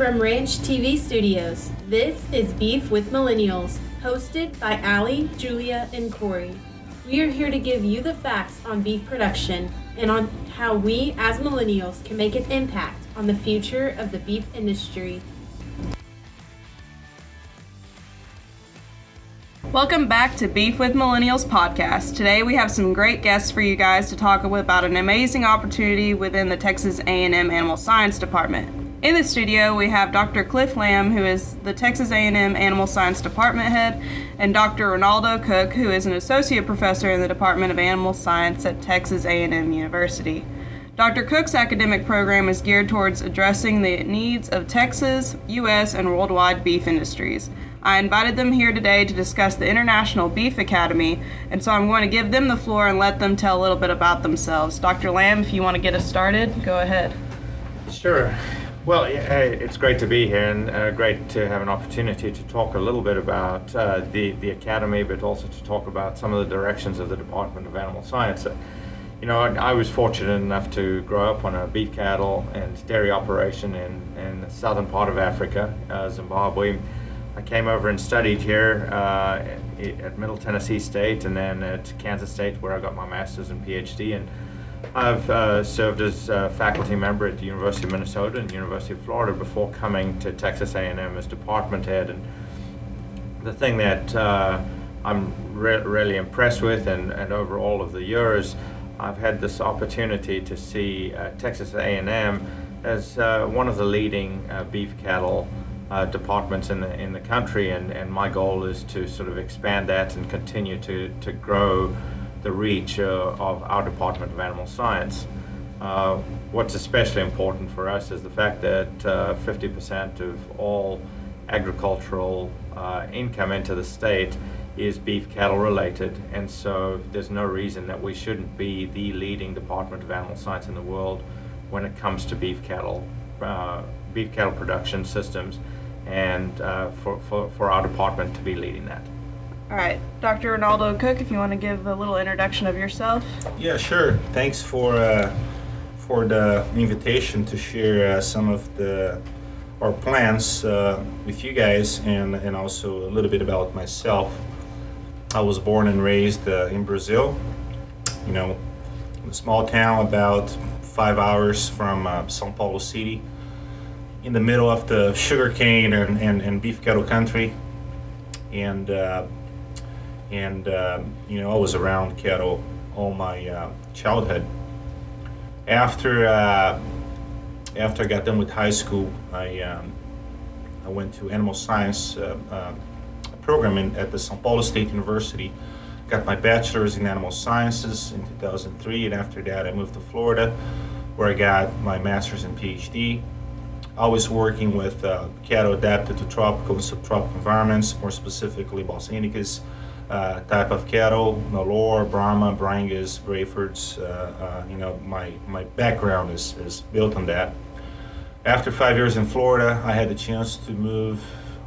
From Ranch TV Studios, this is Beef with Millennials, hosted by Allie, Julia, and Corey. We are here to give you the facts on beef production and on how we as millennials can make an impact on the future of the beef industry. Welcome back to Beef with Millennials podcast. Today we have some great guests for you guys to talk about an amazing opportunity within the Texas A&M Animal Science Department. In the studio, we have Dr. Cliff Lamb, who is the Texas A&M Animal Science Department head, and Dr. Reinaldo Cooke, who is an associate professor in the Department of Animal Science at Texas A&M University. Dr. Cooke's academic program is geared towards addressing the needs of Texas, U.S., and worldwide beef industries. I invited them here today to discuss the International Beef Academy, and so I'm going to give them the floor and let them tell a little bit about themselves. Dr. Lamb, if you want to get us started, go ahead. Sure. Well, it's great to be here and uh, great to have an opportunity to talk a little bit about uh, the, the Academy, but also to talk about some of the directions of the Department of Animal Science. Uh, you know, I, was fortunate enough to grow up on a beef cattle and dairy operation in, in the southern part of Africa, uh, Zimbabwe. I came over and studied here uh, at Middle Tennessee State and then at Kansas State, where I got my master's and PhD. And I've uh, served as a faculty member at the University of Minnesota and University of Florida before coming to Texas A&M as department head. And the thing that uh, I'm re- really impressed with, and, and over all of the years, I've had this opportunity to see uh, Texas A&M as uh, one of the leading uh, beef cattle uh, departments in the in the country, and, and my goal is to sort of expand that and continue to to grow the reach uh, of our Department of Animal Science. Uh, what's especially important for us is the fact that 50% uh, of all agricultural income into the state is beef cattle related, and so there's no reason that we shouldn't be the leading department of animal science in the world when it comes to beef cattle, uh, beef cattle production systems, and uh, for, for, for our department to be leading that. All right, Dr. Reinaldo Cooke, if you want to give a little introduction of yourself. Yeah, sure. Thanks for uh, for the invitation to share uh, some of the our plans uh, with you guys, and and also a little bit about myself. I was born and raised uh, in Brazil. You know, a small town about five hours from uh, São Paulo City, in the middle of the sugarcane and, and, and beef cattle country, and uh, and uh, you know I was around cattle all my uh, childhood. After uh, after I got done with high school, I um, I went to animal science uh, uh, program in, at the São Paulo State University. Got my bachelor's in animal sciences in 2003, and after that I moved to Florida, where I got my master's and PhD. Always working with uh, cattle adapted to tropical and subtropical environments, more specifically Boston uh, type of cattle, Nelore, Brahma, Brangus, Brafords. Uh, uh, you know, my, my background is, is built on that. After five years in Florida, I had the chance to move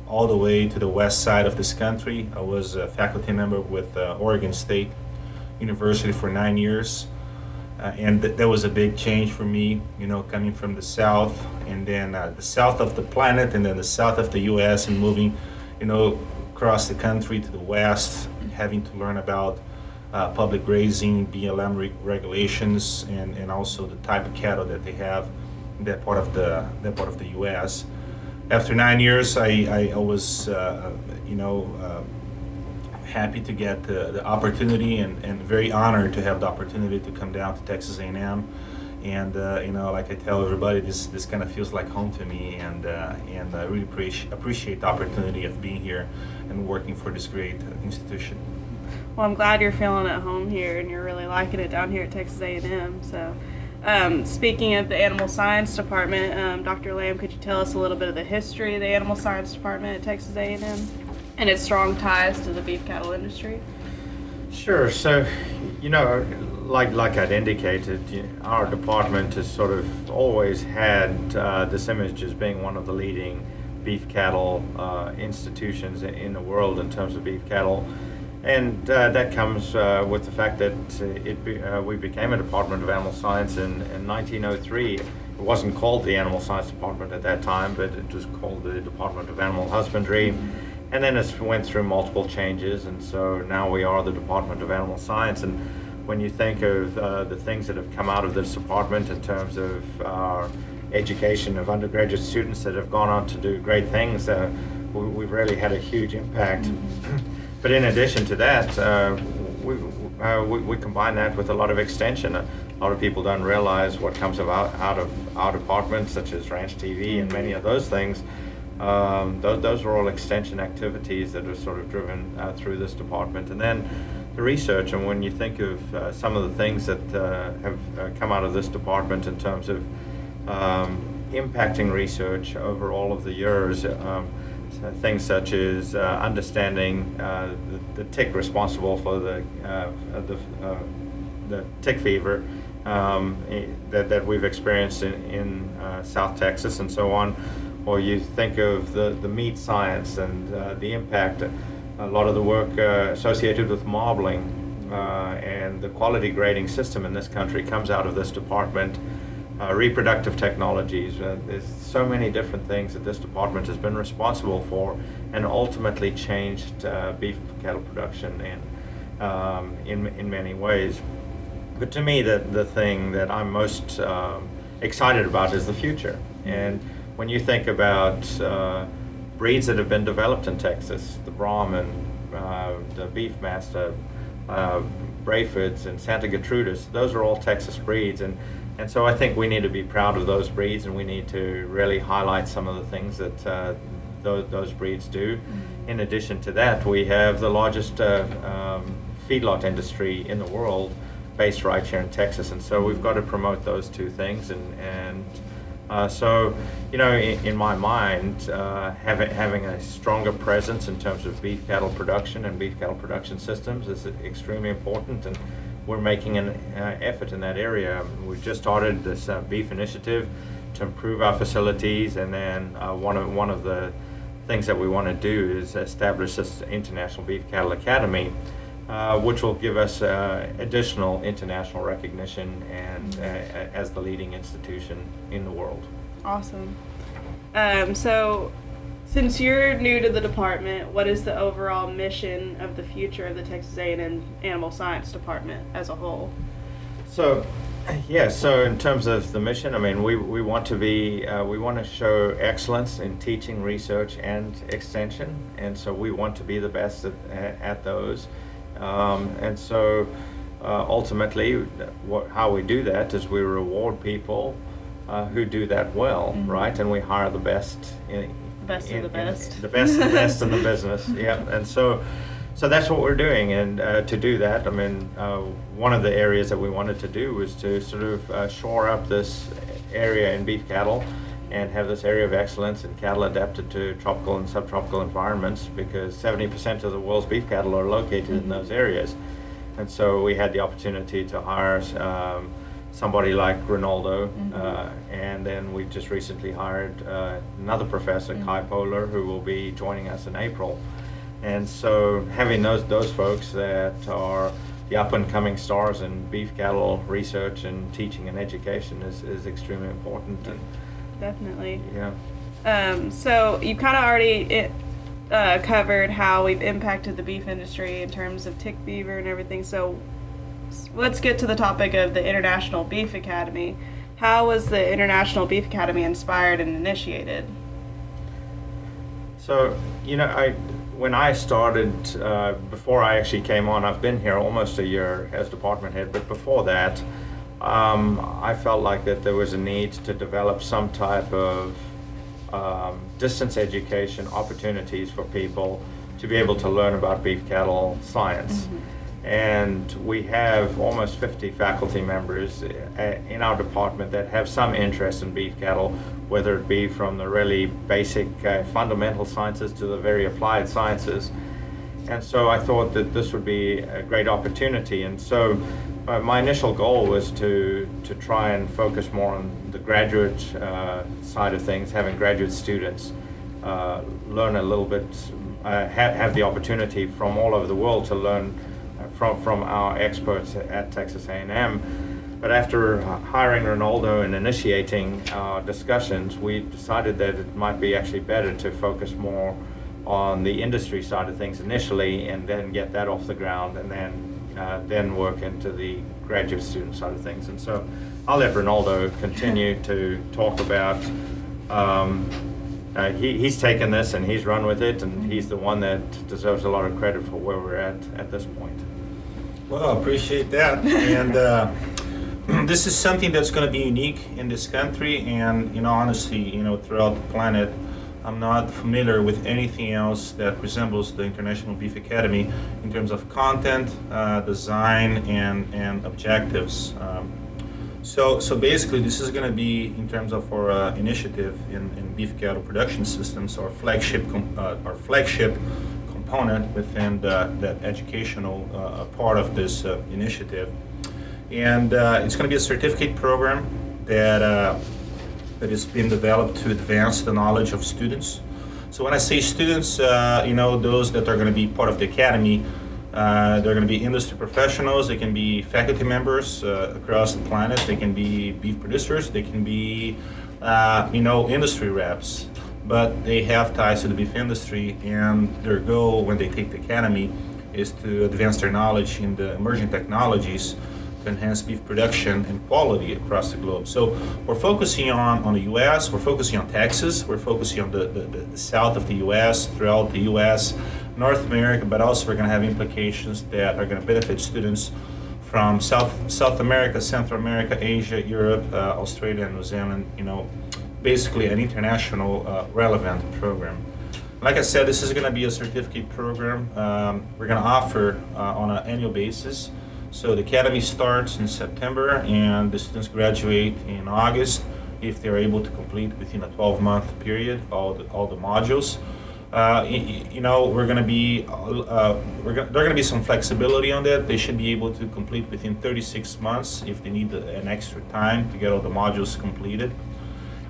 all the way to the west side of this country. I was a faculty member with uh, Oregon State University for nine years. Uh, and th- that was a big change for me, you know, coming from the south and then uh, the south of the planet and then the south of the US and moving, you know, across the country to the west, having to learn about uh, public grazing, BLM re- regulations, and, and also the type of cattle that they have in that part of the that part of the U.S. After nine years, I, I was uh, you know uh, happy to get the, the opportunity and, and very honored to have the opportunity to come down to Texas A&M and uh, you know, like I tell everybody, this this kind of feels like home to me, and uh, and I really appreciate appreciate the opportunity of being here and working for this great institution. Well, I'm glad you're feeling at home here, and you're really liking it down here at Texas A&M. So. Um, speaking of the Animal Science Department, um, Dr. Lamb, could you tell us a little bit of the history of the Animal Science Department at Texas A&M and its strong ties to the beef cattle industry? Sure. So, you know, like like I'd indicated, our department has sort of always had uh, this image as being one of the leading beef cattle uh, institutions in the world in terms of beef cattle, and uh, that comes uh, with the fact that it be, uh, we became a Department of Animal Science in, in 1903 it wasn't called the Animal Science Department at that time, but it was called the Department of Animal Husbandry. And then it went through multiple changes, and so now we are the Department of Animal Science. And when you think of uh, the things that have come out of this department in terms of our education of undergraduate students that have gone on to do great things, uh, we, have really had a huge impact. Mm-hmm. but in addition to that, uh, we, uh, we, we, combine that with a lot of extension. A lot of people don't realize what comes about out of our department, such as Ranch TV and many of those things. Um, those, those are all extension activities that are sort of driven uh, through this department. And then the research, and when you think of uh, some of the things that uh, have uh, come out of this department in terms of um, impacting research over all of the years, um, things such as uh, understanding uh, the, the, tick responsible for the, uh, the, the tick fever um, that, that we've experienced in, in South Texas and so on, or you think of the, the meat science and the impact a lot of the work uh, associated with marbling uh, and the quality grading system in this country comes out of this department. Uh, reproductive technologies. Uh, there's so many different things that this department has been responsible for and ultimately changed uh, beef cattle production in, um, in, in many ways. But to me, the, the thing that I'm most um, excited about is the future. And when you think about uh, breeds that have been developed in Texas, the Brahman, uh, the Beefmaster, uh, Brafords, and Santa Gertrudis, those are all Texas breeds. And, and so I think we need to be proud of those breeds and we need to really highlight some of the things that uh, those, those breeds do. Mm-hmm. In addition to that, we have the largest uh, um, feedlot industry in the world based right here in Texas. And so we've got to promote those two things and, and uh, so, you know, in, in my mind, uh, having, having a stronger presence in terms of beef cattle production and beef cattle production systems is extremely important, and we're making an uh, effort in that area. We've just started this uh, beef initiative to improve our facilities, and then uh, one of one of the things that we want to do is establish this International Beef Cattle Academy uh, which will give us uh, additional international recognition and uh, as the leading institution in the world. Awesome. Um, so, since you're new to the department, what is the overall mission of the future of the Texas A&M Animal Science Department as a whole? So, yeah. So, in terms of the mission, I mean, we, we want to be uh, we want to show excellence in teaching, research, and extension, and so we want to be the best at, at those. Um, and so uh, ultimately, what, how we do that is we reward people uh, who do that well, mm-hmm. right? And we hire the best. In, the best in, of the best. In, the best and best in the business. Yeah. And so, so that's what we're doing. And uh, to do that, I mean, uh, one of the areas that we wanted to do was to sort of uh, shore up this area in beef cattle and have this area of excellence in cattle adapted to tropical and subtropical environments because 70% of the world's beef cattle are located in those areas. And so we had the opportunity to hire um, somebody like Reinaldo, mm-hmm. uh, and then we just recently hired uh, another professor, mm-hmm. Ky Pohler, who will be joining us in April. And so having those those folks that are the up and coming stars in beef cattle research and teaching and education is, is extremely important. And, definitely. Yeah. Um, so you kind of already it, uh, covered how we've impacted the beef industry in terms of tick fever and everything. So let's get to the topic of the International Beef Academy. How was the International Beef Academy inspired and initiated? So you know, I when I started uh, before I actually came on, I've been here almost a year as department head, but before that um, I felt like that there was a need to develop some type of um, distance education opportunities for people to be able to learn about beef cattle science. Mm-hmm. And we have almost 50 faculty members uh, in our department that have some interest in beef cattle, whether it be from the really basic uh, fundamental sciences to the very applied sciences. And so I thought that this would be a great opportunity. And so uh, my initial goal was to to try and focus more on the graduate uh, side of things, having graduate students uh, learn a little bit, uh, ha- have the opportunity from all over the world to learn uh, from from our experts at Texas A&M. But after hiring Reinaldo and initiating our discussions, we decided that it might be actually better to focus more on the industry side of things initially and then get that off the ground and then uh, then work into the graduate student side of things. And so I'll let Reinaldo continue to talk about. Um, uh, he, he's taken this and he's run with it, and he's the one that deserves a lot of credit for where we're at at this point. Well, I appreciate that. and uh, this is something that's going to be unique in this country, and you know, honestly, you know, throughout the planet. I'm not familiar with anything else that resembles the International Beef Academy in terms of content, uh, design, and, and objectives. Um, so, so basically, this is going to be in terms of our uh, initiative in, in beef cattle production systems, our flagship, com- uh, our flagship component within the, the educational uh, part of this uh, initiative. And uh, it's going to be a certificate program that that is being developed to advance the knowledge of students. So when I say students, uh, you know, those that are going to be part of the academy, uh, they're going to be industry professionals, they can be faculty members uh, across the planet, they can be beef producers, they can be, uh, you know, industry reps, but they have ties to the beef industry and their goal when they take the academy is to advance their knowledge in the emerging technologies to enhance beef production and quality across the globe. So we're focusing on, on the U.S., we're focusing on Texas, we're focusing on the, the, the south of the U.S., throughout the U.S., North America, but also we're going to have implications that are going to benefit students from South, South America, Central America, Asia, Europe, uh, Australia, and New Zealand, you know, basically an international uh, relevant program. Like I said, this is going to be a certificate program. Um, we're going to offer uh, on an annual basis. So the academy starts in September and the students graduate in August if they're able to complete within a 12 month period all the, all the modules. Uh, you, you, know, we're going to be, uh, we're gonna, there going to be some flexibility on that. They should be able to complete within 36 months if they need an extra time to get all the modules completed.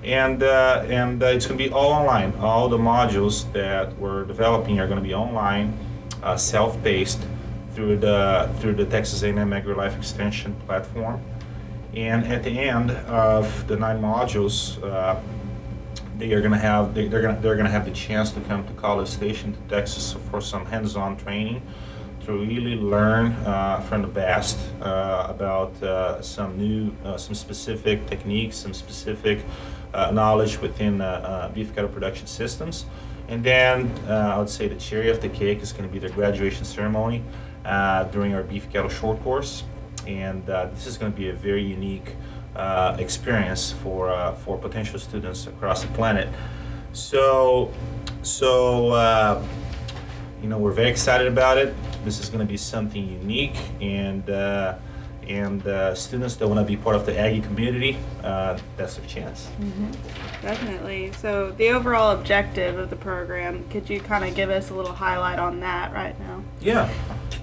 And, uh, and uh, it's going to be all online. All the modules that we're developing are going to be online, uh, self-paced through the through the Texas A&M AgriLife Extension platform. And at the end of the nine modules, uh, they are going to have they, are going they're going to have the chance to come to College Station to Texas for some hands-on training to really learn uh, from the best uh, about uh, some new uh, some specific techniques, some specific uh, knowledge within beef cattle production systems. And then I would say the cherry of the cake is going to be the graduation ceremony uh, during our beef cattle short course. And uh, this is going to be a very unique uh, experience for, uh, for potential students across the planet. So, so uh, you know, we're very excited about it. This is going to be something unique and uh, and uh, students that want to be part of the Aggie community, uh, that's their chance. Mm-hmm. Definitely. So, the overall objective of the program, could you kind of give us a little highlight on that right now? Yeah.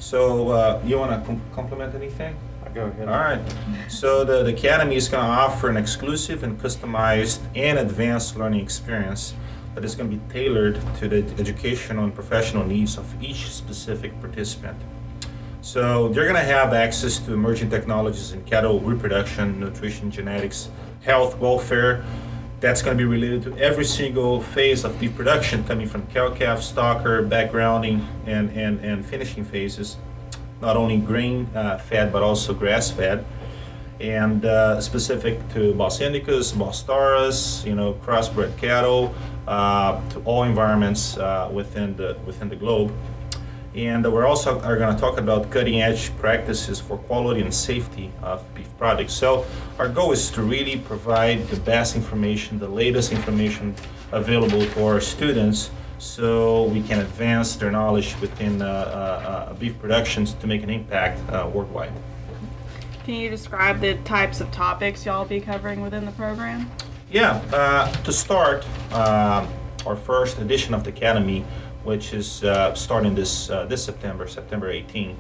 So, uh, you want to com- complement anything? Go ahead. All right. So, the, the Academy is going to offer an exclusive and customized and advanced learning experience that is going to be tailored to the educational and professional needs of each specific participant. So they're going to have access to emerging technologies in cattle reproduction, nutrition, genetics, health, welfare. That's going to be related to every single phase of beef production, coming from cow calf, stocker, backgrounding, and, and, and finishing phases. Not only grain uh, fed, but also grass fed. And uh, specific to Bos Indicus, Bos Taurus, you know, crossbred cattle, uh, to all environments uh, within, the, within the globe. And we're also are going to talk about cutting edge practices for quality and safety of beef products. So our goal is to really provide the best information, the latest information available to our students so we can advance their knowledge within uh, uh, uh beef productions to make an impact uh, worldwide. Can you describe the types of topics y'all be covering within the program? Yeah, uh, to start, our first edition of the Academy which is uh, starting this uh, this September, September 18.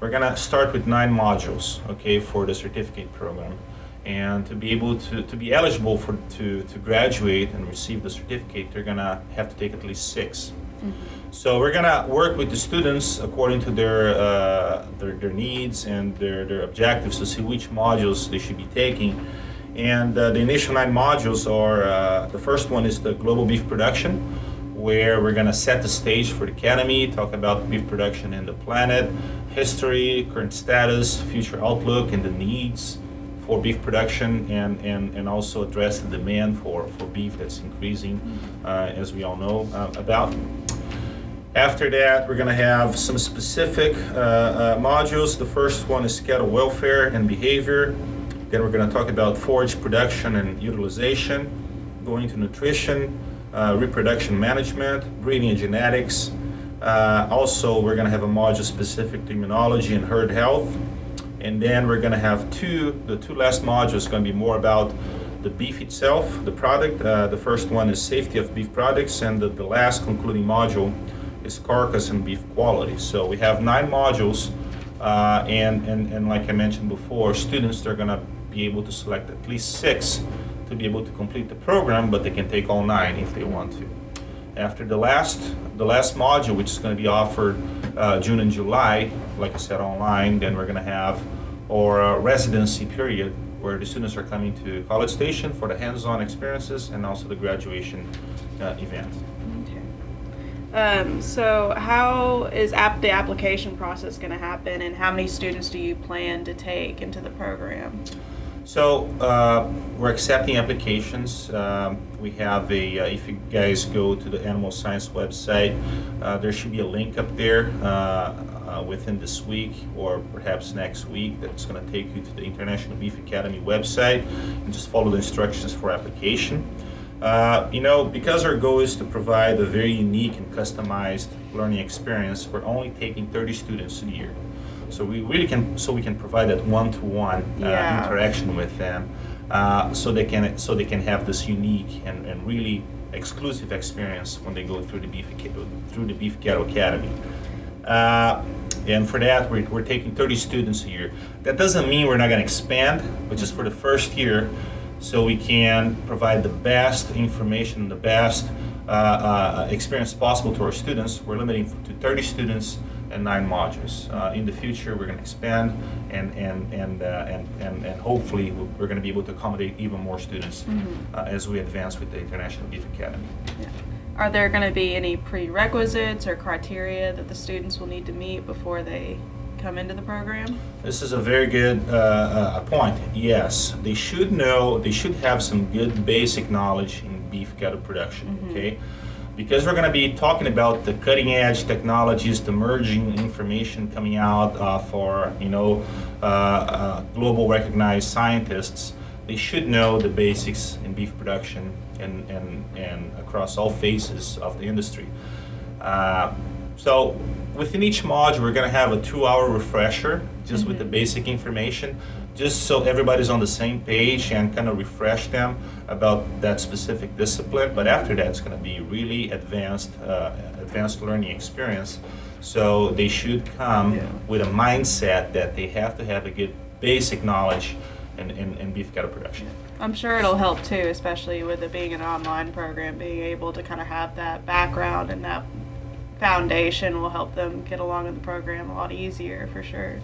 We're gonna start with nine modules, okay, for the certificate program, and to be able to, to be eligible for to to graduate and receive the certificate, they're gonna have to take at least six. So we're gonna work with the students according to their uh, their, their needs and their, their objectives to see which modules they should be taking. And uh, the initial nine modules are uh, the first one is the global beef production, where we're gonna set the stage for the academy, talk about beef production in the planet, history, current status, future outlook, and the needs for beef production, and, and, and also address the demand for, for beef that's increasing, uh, as we all know uh, about. After that, we're going to have some specific uh, uh, modules. The first one is cattle welfare and behavior. Then we're going to talk about forage production and utilization, going to nutrition, reproduction management, breeding and genetics. Uh, also, we're going to have a module specific to immunology and herd health. And then we're going to have two, the two last modules going to be more about the beef itself, the product. Uh, the first one is safety of beef products, and the, the last concluding module is carcass and beef quality. So we have nine modules, uh, and, and, and like I mentioned before, students they're going to be able to select at least six to be able to complete the program, but they can take all nine if they want to. After the last the last module, which is going to be offered uh, June and July, like I said, online, then we're going to have our uh, residency period where the students are coming to College Station for the hands-on experiences and also the graduation uh, event. Um, so, how is the application process going to happen, and how many students do you plan to take into the program? So uh, we're accepting applications. Um, we have a, uh, if you guys go to the Animal Science website, uh, there should be a link up there uh, uh, within this week or perhaps next week that's going to take you to the International Beef Academy website and just follow the instructions for application. You know, because our goal is to provide a very unique and customized learning experience, we're only taking 30 students a year. So we really can, so we can provide that one-to-one Yeah. interaction with them, uh, so they can, so they can have this unique and, and really exclusive experience when they go through the beef, through the Beef Cattle Academy. Uh, and for that, we're, we're taking 30 students a year. That doesn't mean we're not going to expand, but just for the first year, so we can provide the best information, the best uh, uh, experience possible to our students. We're limiting to 30 students and nine modules. Uh, in the future, we're going to expand, and and and, uh, and and and hopefully, we're going to be able to accommodate even more students uh, as we advance with the International Beef Academy. Are there going to be any prerequisites or criteria that the students will need to meet before they come into the program? This is a very good uh, uh, point. Yes, they should know, they should have some good basic knowledge in beef cattle production, okay? Because we're going to be talking about the cutting edge technologies, the emerging information coming out uh, for, you know, uh, uh, global recognized scientists, they should know the basics in beef production and, and, and across all phases of the industry. Uh, so within each module, we're going to have a two-hour refresher just with the basic information, just so everybody's on the same page and kind of refresh them about that specific discipline. But after that, it's going to be really advanced, uh, advanced learning experience. So they should come Yeah. with a mindset that they have to have a good basic knowledge in, in, in beef cattle production. I'm sure it'll help too, especially with it being an online program, being able to kind of have that background and that foundation will help them get along in the program a lot easier for sure.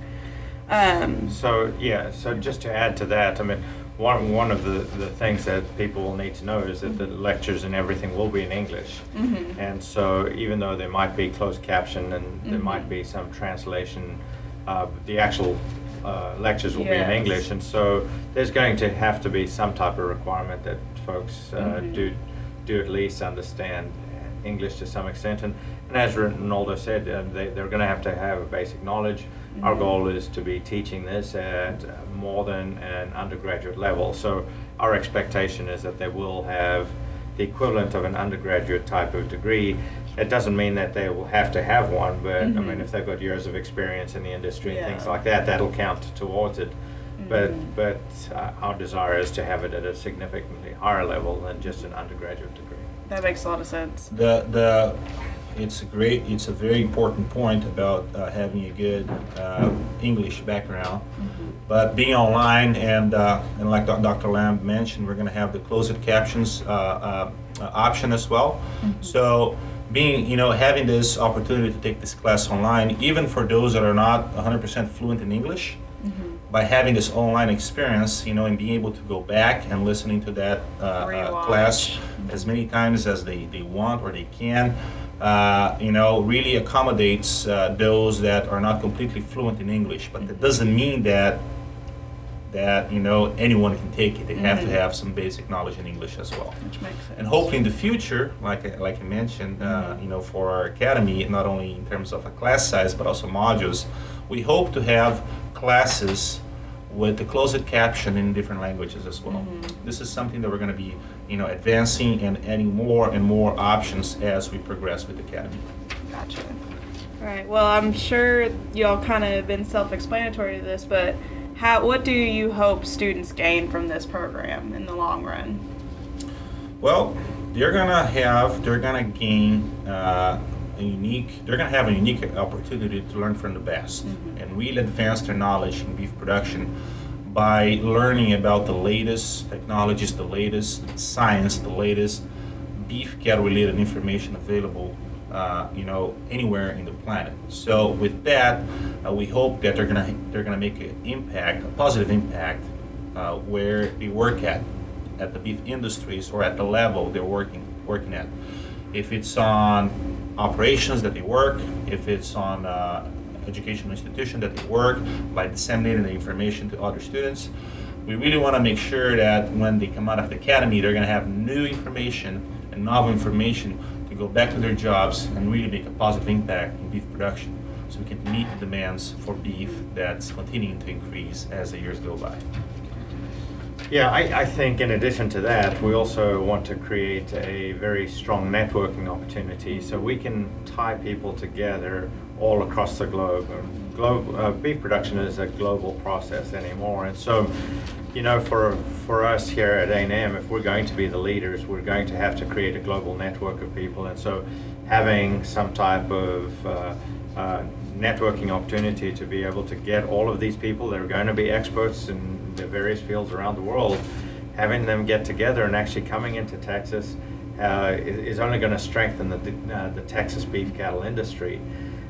Um, So, yeah, so just to add to that, I mean, one, one of the, the things that people will need to know is that the lectures and everything will be in English. mhm. And so even though there might be closed caption and there Mhm. might be some translation, uh, the actual uh, lectures will be in English. And so there's going to have to be some type of requirement that folks uh, Mhm. do, do at least understand English to some extent. And, and as Reinaldo said, uh, they, they're going to have to have a basic knowledge. Our Mhm. goal is to be teaching this at uh, more than an undergraduate level. So our expectation is that they will have the equivalent of an undergraduate type of degree. It doesn't mean that they will have to have one, but I Mhm. mean, if they've got years of experience in the industry and things like that, that'll count towards it. But Mhm. but uh, our desire is to have it at a significantly higher level than just an undergraduate degree. That makes a lot of sense. The the it's a great it's a very important point about uh, having a good uh, English background. But being online and uh, and like Dr. Lamb mentioned, we're going to have the closed captions uh, uh, option as well. So being, you know, having this opportunity to take this class online, even for those that are not 100% fluent in English, by having this online experience, you know, and being able to go back and listening to that uh, uh, class as many times as they, they want or they can, uh, you know, really accommodates uh, those that are not completely fluent in English. But that doesn't mean that that you know anyone can take it. They have to have some basic knowledge in English as well. Which makes sense. And hopefully in the future, like I, like I mentioned, uh, you know, for our academy, not only in terms of a class size but also modules, we hope to have classes with the closed caption in different languages as well. This is something that we're going to be, you know, advancing and adding more and more options as we progress with the academy. Gotcha. All right. Well, I'm sure y'all kind of been self-explanatory to this, but how? What do you hope students gain from this program in the long run? Well, they're gonna have, they're gonna gain uh, a unique, they're gonna have a unique opportunity to learn from the best and really advance their knowledge in beef production by learning about the latest technologies, the latest science, the latest beef cattle related information available. Uh, you know, anywhere in the planet. So with that, uh, we hope that they're gonna they're gonna make an impact, a positive impact, uh, where they work at, at the beef industries or at the level they're working working at. If it's on operations that they work, if it's on uh, educational institution that they work, by disseminating the information to other students, we really want to make sure that when they come out of the academy, they're going to have new information and novel information to go back to their jobs and really make a positive impact in beef production, so we can meet the demands for beef that's continuing to increase as the years go by. Yeah, I, I think in addition to that, we also want to create a very strong networking opportunity so we can tie people together all across the globe. Globe, uh, beef production is a global process anymore, and so, you know, for for us here at A&M, if we're going to be the leaders, we're going to have to create a global network of people, and so having some type of uh, uh, networking opportunity to be able to get all of these people that are going to be experts in the various fields around the world, having them get together and actually coming into Texas uh, is, only going to strengthen the, uh, the Texas beef cattle industry.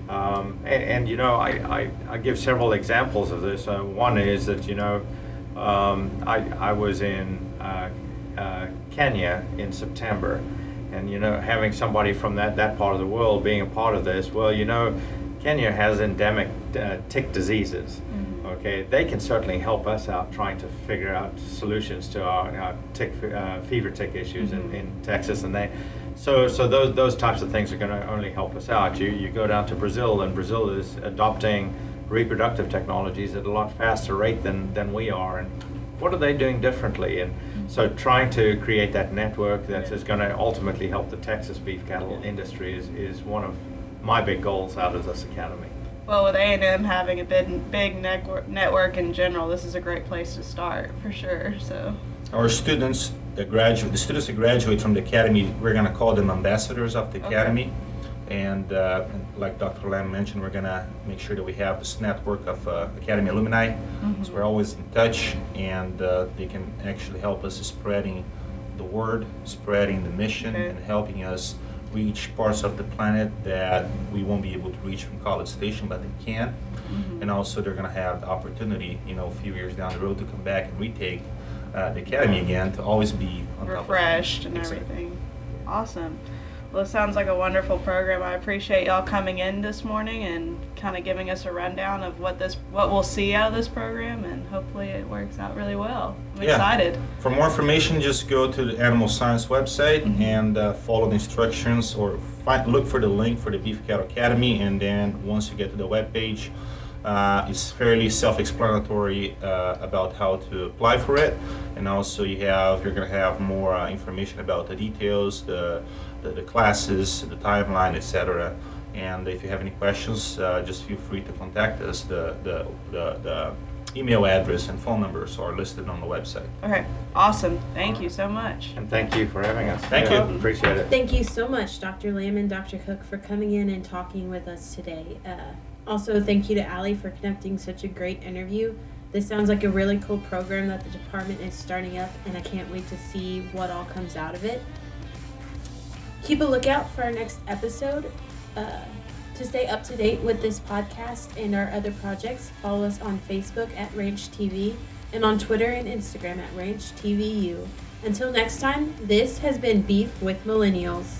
Um, and, and, you know, I, I, I give several examples of this. Uh, one is that, you know, um, I, I was in uh, uh, Kenya in September, and you know, having somebody from that, that part of the world being a part of this, well, you know, Kenya has endemic uh, tick diseases. Okay, they can certainly help us out trying to figure out solutions to our, our tick uh, fever tick issues in, in Texas, and they. So, so those those types of things are going to only help us out. You you go down to Brazil, and Brazil is adopting reproductive technologies at a lot faster rate than than we are, and what are they doing differently? And so, trying to create that network that is going to ultimately help the Texas beef cattle industry is, is one of my big goals out of this academy. Well, with A&M having a big, big network, network in general, this is a great place to start for sure. So, Our students that graduate, the students that graduate from the academy, we're going to call them ambassadors of the Okay. academy. And uh, like Dr. Lamb mentioned, we're going to make sure that we have this network of uh, academy alumni. So we're always in touch, and uh, they can actually help us spreading the word, spreading the mission, Okay. and helping us reach parts of the planet that we won't be able to reach from College Station, but they can. And also, they're going to have the opportunity, you know, a few years down the road to come back and retake uh, the academy again to always be on top of things. refreshed and everything. Awesome. Well, it sounds like a wonderful program. I appreciate y'all coming in this morning and kind of giving us a rundown of what this, what we'll see out of this program, and hopefully it works out really well. I'm Yeah. excited. For more information, just go to the Animal Science website Mm-hmm. and uh, follow the instructions or find, look for the link for the Beef Cattle Academy. And then once you get to the webpage, uh, it's fairly self-explanatory uh, about how to apply for it. And also you have, you're gonna have more uh, information about the details, the, the, the classes, the timeline, etc. And if you have any questions, uh, just feel free to contact us. The, the, the, the email address and phone numbers are listed on the website. Okay. Awesome. Thank you so much. And thank you for having us. Thank Yeah, you. Appreciate it. Thank you so much, Dr. Lamb and Dr. Cooke, for coming in and talking with us today. Also, thank you to Allie for conducting such a great interview. This sounds like a really cool program that the department is starting up, and I can't wait to see what all comes out of it. Keep a lookout for our next episode. Uh, to stay up to date with this podcast and our other projects, follow us on Facebook at Ranch TV and on Twitter and Instagram at Ranch TVU. Until next time, this has been Beef with Millennials.